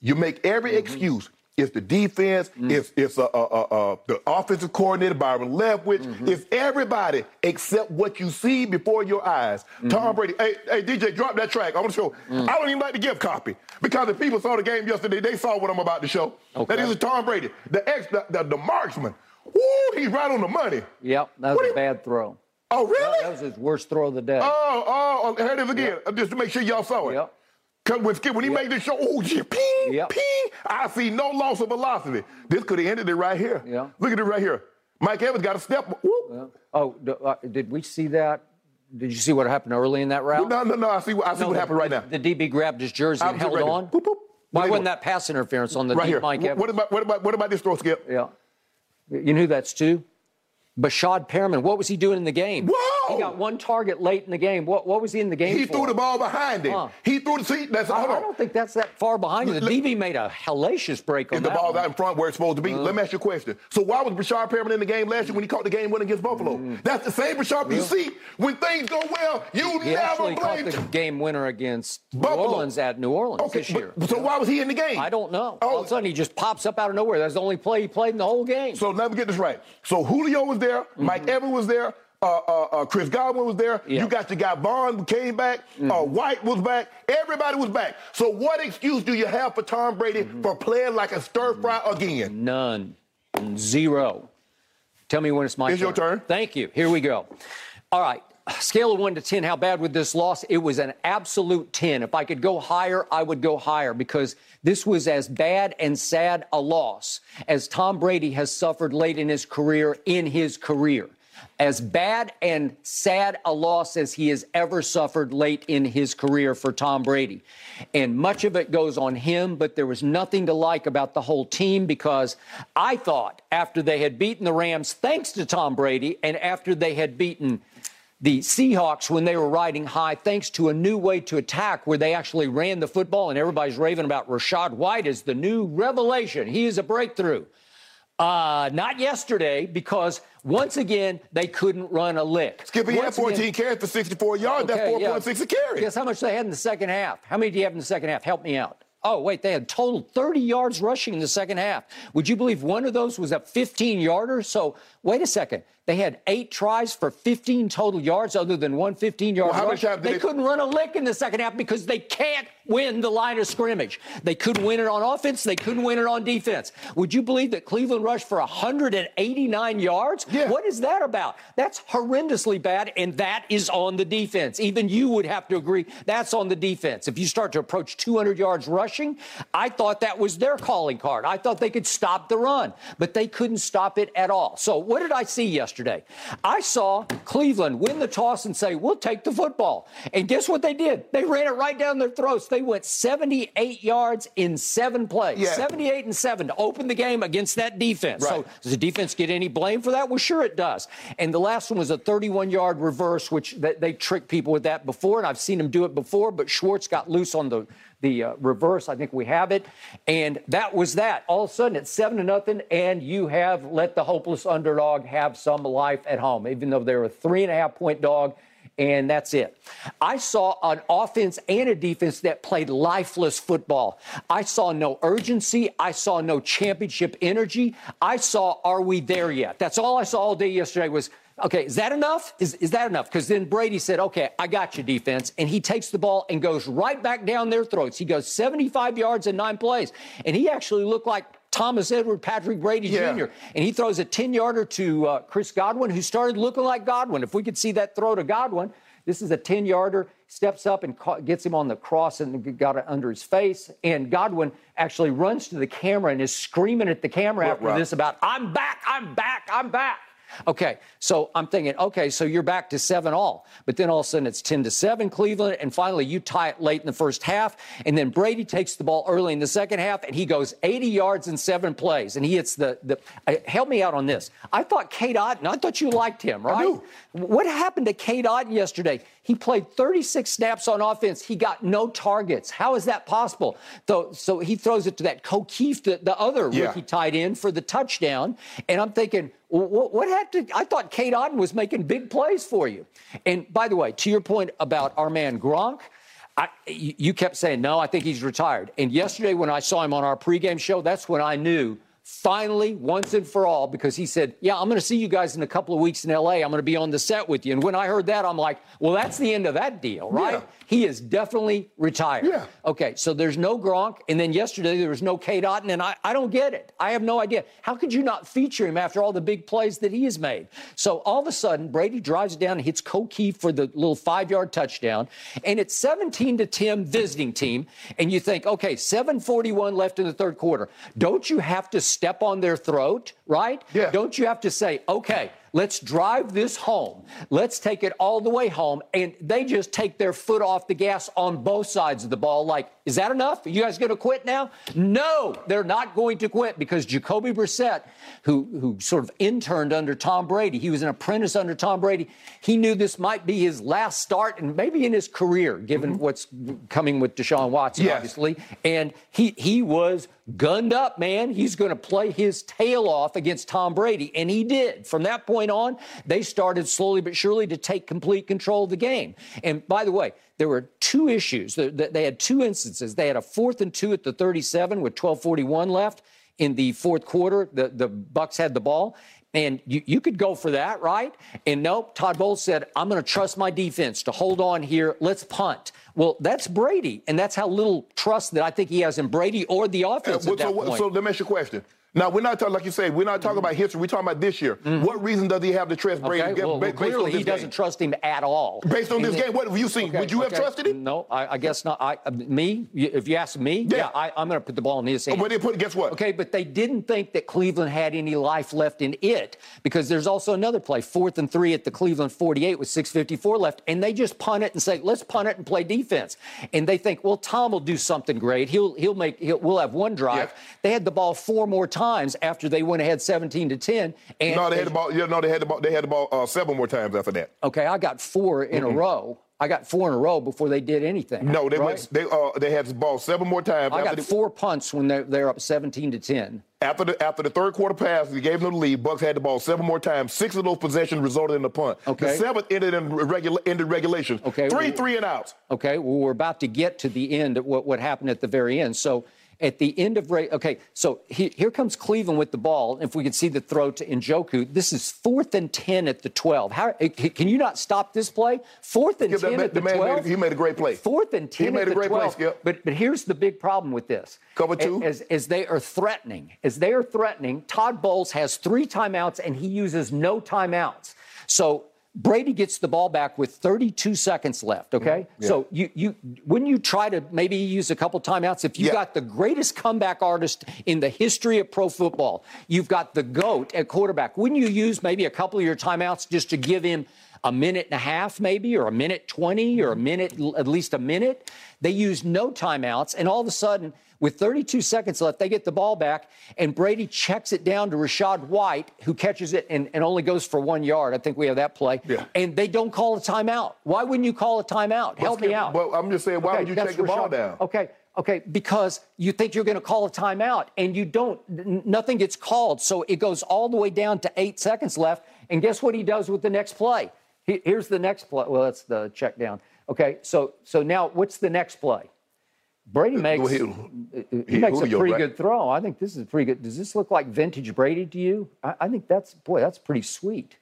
you make every mm-hmm. excuse it's the defense. Mm. It's it's uh, uh, uh, the offensive coordinator Byron Leftwich. Mm-hmm. It's everybody except what you see before your eyes. Mm-hmm. Tom Brady. Hey, hey, DJ, drop that track. I want to show. Mm. I don't even like to give copy because if people saw the game yesterday, they saw what I'm about to show. Okay. That is Tom Brady, the ex, the, the, the marksman. Woo, he's right on the money. Yep, that was what a bad throw. Oh, really? That was his worst throw of the day. Oh, oh, oh here it is again, yep. just to make sure y'all saw it. Yep. Cause when, when he yep. made this show, oh yeah, ping, yep. ping. I see no loss of velocity. This could have ended it right here. Yeah. Look at it right here. Mike Evans got a step. Yeah. Oh, uh, did we see that? Did you see what happened early in that round? No, no, no. I see. I see no, what the, happened right now. The DB grabbed his jersey and held on. Boop, boop. Why wasn't that pass interference on the right deep here. Mike Evans? What about what about what about this throw, Skip? Yeah. You knew that's two. Breshad Perriman, what was he doing in the game? He got one target late in the game. What, what was he in the game he for? threw the ball behind him. Huh. He threw the seat. That's I, I, don't think that's that far behind him. The DB made a hellacious break on the ball's out in front where it's supposed to be. Uh, Let me ask you a question. So why was Breshad Perriman in the game last year when he caught the game win against Buffalo? Mm. That's the same Breshad you see. When things go well, you he never actually blame caught the game winner against Buffalo. New Orleans at New Orleans okay, this year. But, so why was he in the game? I don't know. Oh. All of a sudden he just pops up out of nowhere. That's the only play he played in the whole game. So let me get this right. So Julio was there. Mm-hmm. Mike Evans was there. Uh, uh, uh, Chris Godwin was there. Yeah. You got your guy Vaughn came back. Uh, mm-hmm. White was back. Everybody was back. So what excuse do you have for Tom Brady mm-hmm. for playing like a stir fry again? None. Zero. Tell me when it's my it's turn. your turn. Thank you. Here we go. All right. Scale of 1 to 10, how bad would this loss? It was an absolute 10. If I could go higher, I would go higher because this was as bad and sad a loss as Tom Brady has suffered late in his career in his career as bad and sad a loss as he has ever suffered late in his career for Tom Brady. And much of it goes on him, but there was nothing to like about the whole team because I thought after they had beaten the Rams, thanks to Tom Brady, and after they had beaten the Seahawks when they were riding high, thanks to a new way to attack where they actually ran the football, and everybody's raving about Rachaad White as the new revelation. He is a breakthrough. Uh, not yesterday, because once again, they couldn't run a lick. Skippy had 14 again, carries for 64 yards. Okay, That's 4.6 yeah. a carry. Guess how much they had in the second half? How many do you have in the second half? Help me out. Oh, wait, they had total 30 yards rushing in the second half. Would you believe one of those was a 15 yarder? So, wait a second. They had eight tries for 15 total yards, other than one 15 yard well, rush. They, they couldn't run a lick in the second half because they can't win the line of scrimmage. They couldn't win it on offense. They couldn't win it on defense. Would you believe that Cleveland rushed for 189 yards? Yeah. What is that about? That's horrendously bad, and that is on the defense. Even you would have to agree that's on the defense. If you start to approach 200 yards rushing, I thought that was their calling card. I thought they could stop the run, but they couldn't stop it at all. So what did I see yesterday? I saw Cleveland win the toss and say, we'll take the football. And guess what they did? They ran it right down their throats. They they went 78 yards in seven plays. Yeah. 78 and seven to open the game against that defense. Right. So does the defense get any blame for that? Well, sure it does. And the last one was a 31 yard reverse, which they, they tricked people with that before, and I've seen them do it before, but Schwartz got loose on the the uh, reverse. I think we have it. And that was that. All of a sudden, it's seven to nothing, and you have let the hopeless underdog have some life at home, even though they're a three and a half point dog and that's it. I saw an offense and a defense that played lifeless football. I saw no urgency. I saw no championship energy. I saw, are we there yet? That's all I saw all day yesterday was, okay, is that enough? Is, is that enough? Because then Brady said, okay, I got you, defense. And he takes the ball and goes right back down their throats. He goes 75 yards in nine plays. And he actually looked like Thomas Edward Patrick Brady yeah. Jr. And he throws a 10 yarder to uh, Chris Godwin, who started looking like Godwin. If we could see that throw to Godwin, this is a 10 yarder, steps up and ca- gets him on the cross and got it under his face. And Godwin actually runs to the camera and is screaming at the camera after this about, I'm back, I'm back, I'm back. Okay, so I'm thinking, okay, so you're back to seven all. But then all of a sudden it's 10 to seven Cleveland, and finally you tie it late in the first half. And then Brady takes the ball early in the second half, and he goes 80 yards in seven plays. And he hits the, the uh, help me out on this. I thought Cade Otton, I thought you liked him, right? What happened to Cade Otton yesterday? He played 36 snaps on offense. He got no targets. How is that possible? So, so he throws it to that Kieft, the, the other yeah. rookie tight end, for the touchdown. And I'm thinking, what, what had to? I thought Cade Otton was making big plays for you. And by the way, to your point about our man Gronk, I, you kept saying, no, I think he's retired. And yesterday, when I saw him on our pregame show, that's when I knew finally, once and for all, because he said, Yeah, I'm going to see you guys in a couple of weeks in LA. I'm going to be on the set with you. And when I heard that, I'm like, Well, that's the end of that deal, right? Yeah. He is definitely retired. Yeah. Okay, so there's no Gronk, and then yesterday there was no Cade Otton, and I, I don't get it. I have no idea. How could you not feature him after all the big plays that he has made? So all of a sudden, Brady drives down and hits Key for the little five yard touchdown, and it's 17 to 10 visiting team, and you think, okay, 741 left in the third quarter. Don't you have to step on their throat, right? Yeah. Don't you have to say, okay, Let's drive this home. Let's take it all the way home. And they just take their foot off the gas on both sides of the ball. Like, is that enough? Are you guys going to quit now? No, they're not going to quit because Jacoby Brissett, who, who sort of interned under Tom Brady, he was an apprentice under Tom Brady. He knew this might be his last start and maybe in his career, given mm-hmm. what's coming with Deshaun Watson, yes. obviously. And he, he was gunned up, man. He's going to play his tail off against Tom Brady. And he did. From that point on, they started slowly but surely to take complete control of the game. And by the way, there were two issues. They had two instances. They had a fourth and two at the 37 with 1241 left in the fourth quarter. The, the Bucs had the ball. And you, you could go for that, right? And nope, Todd Bowles said, I'm going to trust my defense to hold on here. Let's punt. Well, that's Brady, and that's how little trust that I think he has in Brady or the offense. Uh, well, so, so, let me ask you a question. Now we're not talking like you say. We're not talking mm-hmm. about history. We're talking about this year. Mm-hmm. What reason does he have to trust Brady? Okay, well, well, clearly he doesn't trust him at all. Based on this game, what have you seen? Okay, Would you okay. have trusted him? No, I, I guess not. I, uh, me, if you ask me, yeah, yeah I, am going to put the ball in his hands. But they put guess what? Okay, but they didn't think that Cleveland had any life left in it because there's also another play, fourth and three at the Cleveland 48 with 6:54 left, and they just punt it and say, let's punt it and play defense. And they think, well, Tom will do something great. He'll he'll make he'll, we'll have one drive. Yeah. They had the ball four more times after they went ahead 17 to 10. And no, they had the ball. Yeah, no, they had the ball. They had the ball uh, seven more times after that. Okay, I got 4 in mm-hmm. a row. I got four in a row before they did anything. No, they right? went, they uh, they had the ball seven more times. I got they, four punts when they're, they're up 17 to 10. After the after the third quarter pass, they gave them the lead. Bucks had the ball seven more times. Six of those possessions resulted in a punt. Okay. The seventh ended in regula- ended regulation. Okay. Three well, three and outs. Okay. Well, we're about to get to the end of what what happened at the very end. So at the end of race. Okay, so he, here comes Cleveland with the ball. If we can see the throw to Njoku, this is fourth and 10 at the 12. How, eh, can you not stop this play? Fourth and yeah, 10 at the, the 12. Made, he made a great play. Fourth and 10 he made a great 12. Play, Skip. But, but here's the big problem with this. Cover two. As, as they are threatening, as they are threatening, Todd Bowles has three timeouts and he uses no timeouts. So Brady gets the ball back with 32 seconds left. Okay, mm-hmm. yeah. so you you when you try to maybe use a couple timeouts, if you yeah. got the greatest comeback artist in the history of pro football, you've got the goat at quarterback. Wouldn't you use maybe a couple of your timeouts just to give him a minute and a half, maybe, or a minute 20, or a minute, at least a minute? They use no timeouts, and all of a sudden with 32 seconds left, they get the ball back, and Brady checks it down to Rachaad White, who catches it and, and only goes for one yard. I think we have that play. Yeah. And they don't call a timeout. Why wouldn't you call a timeout? Help me out. Well, I'm just saying, why okay, would you take the ball down? Okay. Okay, because you think you're going to call a timeout and you don't, n- nothing gets called. So it goes all the way down to eight seconds left. And guess what he does with the next play? He, here's the next play. Well, that's the check down. Okay, so so now what's the next play? Brady makes uh, uh, he, he makes a pretty good throw. I think this is a pretty good. Does this look like vintage Brady to you? I, I think that's boy, that's pretty sweet.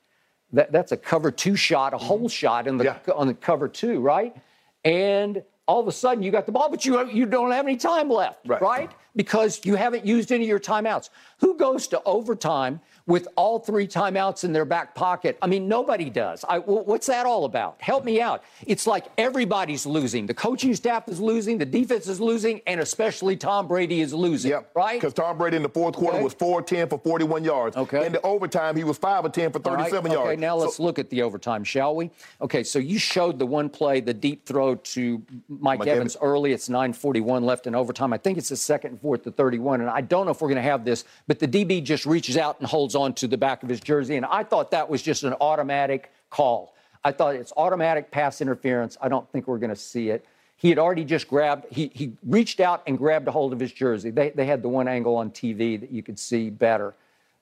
That, that's a cover two shot, a hole shot in the yeah. on the cover two, right? And all of a sudden you got the ball, but you you don't have any time left, right? right? Because you haven't used any of your timeouts. Who goes to overtime with all three timeouts in their back pocket. I mean, nobody does. I, what's that all about? Help me out. It's like everybody's losing. The coaching staff is losing, the defense is losing, and especially Tom Brady is losing. Yep. Right? Because Tom Brady in the fourth quarter okay. was 4 10 for 41 yards. Okay. In the overtime, he was 5 of 10 for 37 right. yards. Okay, now let's so, look at the overtime, shall we? Okay, so you showed the one play, the deep throw to Mike, Mike Evans, Evans early. It's 9.41 left in overtime. I think it's the second and fourth to 31, and I don't know if we're going to have this, but the DB just reaches out and holds on to the back of his jersey. And I thought that was just an automatic call. I thought it's automatic pass interference. I don't think we're going to see it. He had already just grabbed, he, he reached out and grabbed a hold of his jersey. They, they had the one angle on TV that you could see better.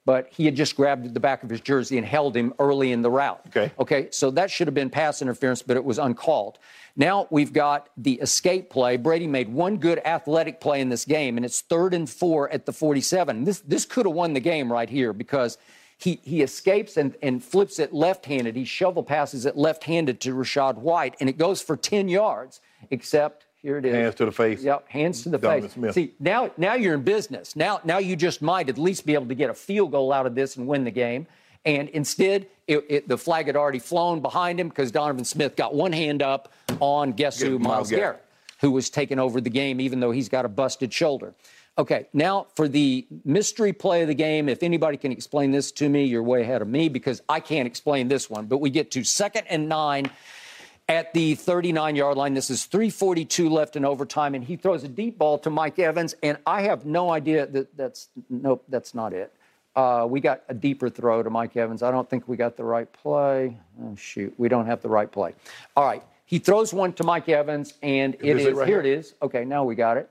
But he had just grabbed the back of his jersey and held him early in the route. Okay. Okay. So that should have been pass interference, but it was uncalled. Now we've got the escape play. Brady made one good athletic play in this game, and it's third and four at the 47. This this could have won the game right here because he, he escapes and, and flips it left handed. He shovel passes it left handed to Rachaad White, and it goes for 10 yards, except here it is. Hands to the face. Yep, hands to the Donovan face. Smith. See, now now you're in business. Now now you just might at least be able to get a field goal out of this and win the game. And instead, it, it, the flag had already flown behind him because Donovan Smith got one hand up on guess who? Yeah, Myles. Garrett, who was taking over the game even though he's got a busted shoulder. Okay, now for the mystery play of the game, if anybody can explain this to me, you're way ahead of me because I can't explain this one. But we get to second and nine at the 39 yard line. This is 342 left in overtime, and he throws a deep ball to Mike Evans, and I have no idea that that's nope, that's not it. Uh, we got a deeper throw to Mike Evans. I don't think we got the right play. Oh, shoot, we don't have the right play. All right, he throws one to Mike Evans, and it is it right here. here? It is. Okay, now we got it.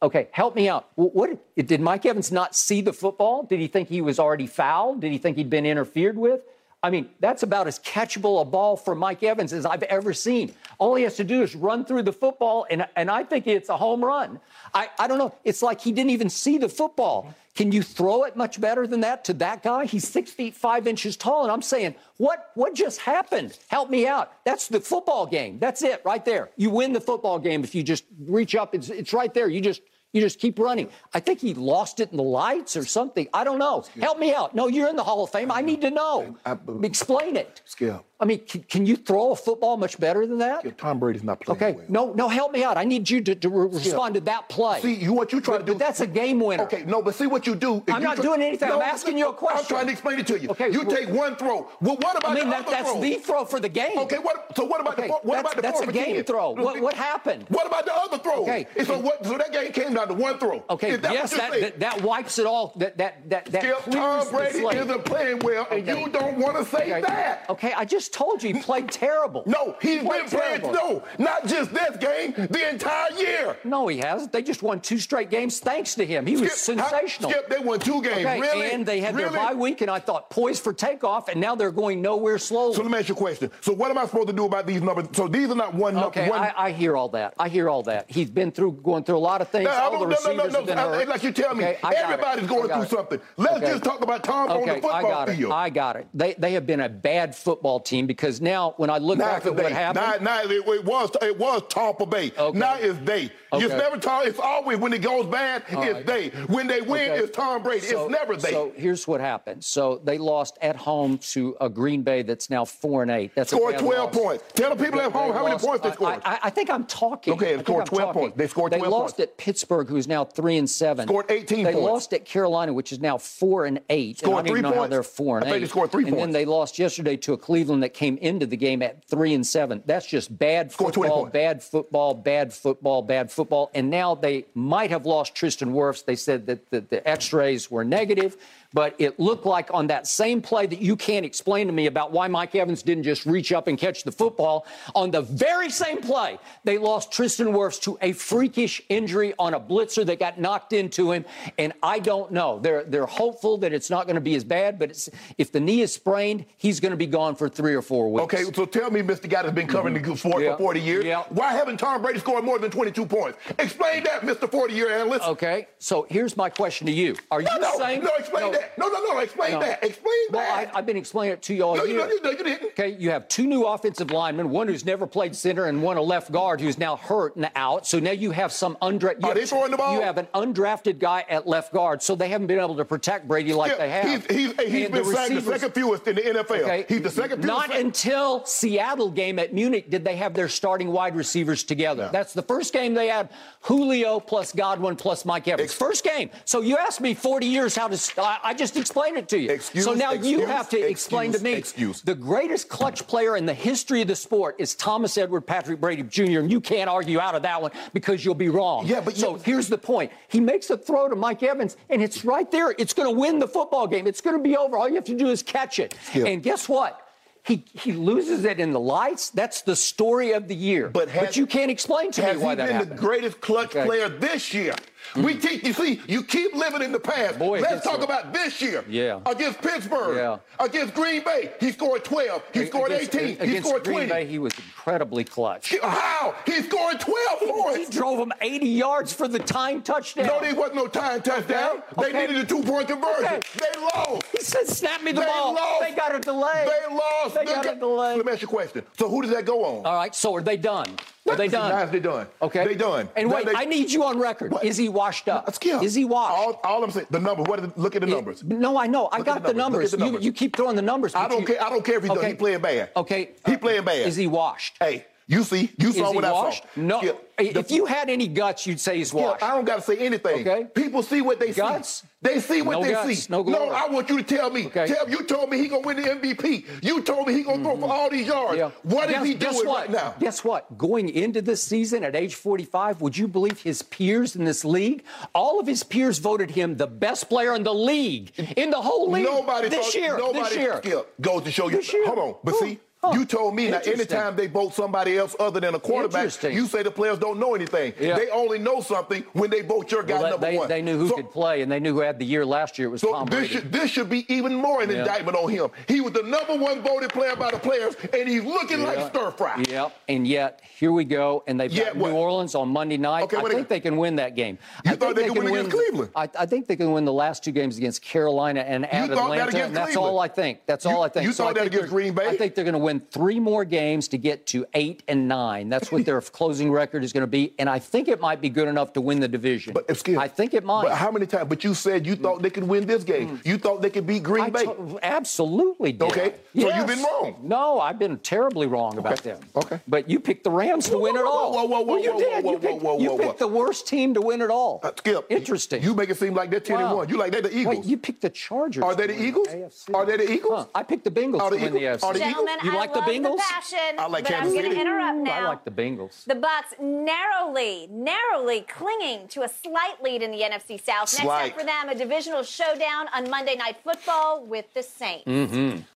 Okay, help me out. Wh- What did Mike Evans not see the football? Did he think he was already fouled? Did he think he'd been interfered with? I mean, that's about as catchable a ball for Mike Evans as I've ever seen. All he has to do is run through the football, and, and I think it's a home run. I, I don't know. It's like he didn't even see the football. Can you throw it much better than that to that guy? He's six feet five inches tall, and I'm saying, what what just happened? Help me out. That's the football game. That's it right there. You win the football game if you just reach up. It's it's right there. You just you just keep running. I think he lost it in the lights or something. I don't know. Help me out. No, you're in the Hall of Fame. I need to know. I- uh, Explain it. Skip. I mean, can, can you throw a football much better than that? Tom Brady's not playing Okay. well. No, no, help me out. I need you to, to re- respond to that play. See, you what you try But- to do. but that's a game winner. Okay, no, but see what you do. I'm you not try- doing anything. I'm asking you a question. I'm trying to explain it to you. Okay, You well- take one throw. Well, what about I mean, the that, other that's throw? the throw for the game. Okay, what? So what about Okay, the what that's- about the that's a game 10? throw. What- what happened? What about the other throw? Okay. And so what? So that game came down to one throw. Okay, that yes, that, that, that wipes it all. That that that that Tom Brady isn't playing well, and you don't want to say that. Okay, I just told you he played terrible. No, he's He been playing. No, not just this game, the entire year. No, he hasn't. They just won two straight games thanks to him. He was Skip, how- sensational. Skip, they won two games. Okay, really? and they had really? their bye week, and I thought poised for takeoff, and now they're going nowhere slowly. So let me ask you a question. So what am I supposed to do about these numbers? So these are not one number. Okay, one, I, I hear all that. I hear all that. He's been through going through a lot of things. No, all the no, no, receivers no, have no, been I- hurt. Like you tell me, Okay, I got it. everybody's going through it. something. Let's Okay. just talk about Tom on the football I got field. it. I got it. They they have been a bad football team because now when I look now back at they. what happened, Now, now it, it was it was Tampa Bay. Okay. Now it's they. It's never Tom. It's always when it goes bad, it's right. they. When they win, Okay. it's Tom Brady. So- it's never they. So here's what happened. So they lost at home to a Green Bay that's now four and eight. That's a scored 12 loss. points. Tell the people at home They how many points they scored. I, I think I'm talking. Okay, they I scored 12 points. They scored They 12 lost points. at Pittsburgh, who's now three and seven. Scored 18 They points. lost at Carolina, which is now four and eight. Scored and I don't three even know how points? they're four and I eight. think they scored three and then they lost yesterday to a Cleveland that came into the game at three and seven. That's just bad football, bad football, bad football, bad football. And now they might have lost Tristan Wirfs. They said that the, the X-rays were negative, but it looked like on that same play that you can't explain to me about why Mike Evans didn't just reach up and catch the football. On the very same play, they lost Tristan Wirfs to a freakish injury on a blitzer that got knocked into him. And I don't know. They're they're hopeful that it's not going to be as bad, but it's, if the knee is sprained, he's going to be gone for three or four weeks. Okay, so tell me, Mr. Guy that's been covering the sport Mm-hmm. For 40 years, Yeah. why haven't Tom Brady scored more than 22 points? Explain that, Mr. 40 year analyst. Okay, so here's my question to you: Are you No, no, saying no, explain that. No, no, no, explain No. that. Explain Well, that. I, I've been explaining it to you all no, you, year. no, you, no, you didn't. Okay, you have two new offensive linemen, one who's never played center and one a left guard who's now hurt and out. So now you have some undrafted. Are they throwing the ball? You have an undrafted guy at left guard, so they haven't been able to protect Brady like Yeah, they have. He's, he's, he's been the the second fewest in the NFL. Okay. He's the second fewest. Not until Seattle game at Munich did they have their starting wide receivers together. That's the first game they had Julio plus Godwin plus Mike Evans. Ex- first game. So you asked me 40 years how to. I, I just explained it to you. Excuse- so now you have to explain to me. excuse. The greatest clutch player in the history of the sport is Thomas Edward Patrick Brady Jr. And you can't argue out of that one because you'll be wrong. Yeah, but so you- here's the point. He makes a throw to Mike Evans, and it's right there. It's going to win the football game. It's going to be over. All you have to do is catch it. Yeah. And guess what? He he loses it in the lights. That's the story of the year. But has- you can't explain to me Has why he that been the greatest clutch Okay. player this year? Mm. We teach you see, you keep living in the past. Boy, Let's talk a- about this year. Yeah. Against Pittsburgh. Yeah. Against Green Bay. He scored 12. He scored against, 18. he Against scored Green 20. Bay, he was incredibly clutch. How? He scored 12 for He drove him 80 yards for the tying touchdown. No, there wasn't no time touchdown. Okay. They needed a two-point conversion. Okay. They lost. He said, "Snap me the They ball." lost. They got a delay. They lost. They got ga- a delay. Let me ask you a question. So who does that go on? All right, so are they done? Are they done? Guys, they're done. Okay. They're done. And wait, they- I need you on record. What? Is he washed up? Skip. Is he washed? All, all I'm saying, the numbers. What? Are the, look at the numbers. No, I know. I Look got at the the numbers. The You, numbers. you keep throwing the numbers. I don't you- care. I don't care if he's done. He playing bad. Okay. He playing bad. Is he washed? Hey, you see, you saw what washed? I saw. No. Skip, if the- you had any guts, you'd say he's Skip, washed. I don't got to say anything. Okay. People see what they Guts? see. They see what No they guts, see. no glory. I want you to tell me. Okay. Tell you told me he gonna win the MVP. You told me he gonna throw for mm-hmm. all these yards. Yeah. What guess, is he doing what? right now? Guess what? Going into this season at age 45, would you believe his peers in this league? All of his peers voted him the best player in the league, in the whole league. Nobody this thought, year. Nobody this year. Skip goes to show you. This year. Hold on, but Huh. see. Huh. You told me now Interesting. anytime they vote somebody else other than a quarterback, you say the players don't know anything. Yeah. They only know something when they vote your guy Well, number they, one. they knew who So- could play, and they knew who had the year last year. It was So Tom this should, this should be even more an Yeah. indictment on him. He was the number one voted player by the players, and he's looking like Yeah. stir fry. Yep. And yet, here we go, and they've Yet got what? New Orleans on Monday night. Okay, I think they- they can win that game. You I thought think they could win against Cleveland? I, I think they can win the last two games against Carolina and at thought that Atlanta. against and that's all I think. That's all I think. you thought that against Green Bay? I think they're going to win three more games to get to eight and nine. That's what their closing record is going to be, and I think it might be good enough to win the division. But excuse I think it might. But how many times? But you said you thought they could win this game. You thought they could beat Green I Bay. to- absolutely did. Okay, so you've been wrong. No, I've been terribly wrong about them. Okay. But you picked the Rams to Whoa, win whoa, it whoa, all. whoa, whoa, Well, you whoa, did. whoa, you whoa, picked, whoa, you picked whoa. the worst team to win it all. Uh, Skip, Interesting. You make it seem like they're 10 and 1. You like they're the Eagles. Wait, you picked the Chargers. Are they the Eagles? AFC. Are they the Eagles? Huh, I picked the Bengals Are to the win the Eagles- AFC. are the Eagles? Gentlemen, You I like the love Bengals? passion, I like but Kansas I'm going City. to interrupt now. I like the Bengals. The Bucks narrowly, narrowly clinging to a slight lead in the NFC South. Next up for them, a divisional showdown on Monday Night Football with the Saints. Mm-hmm.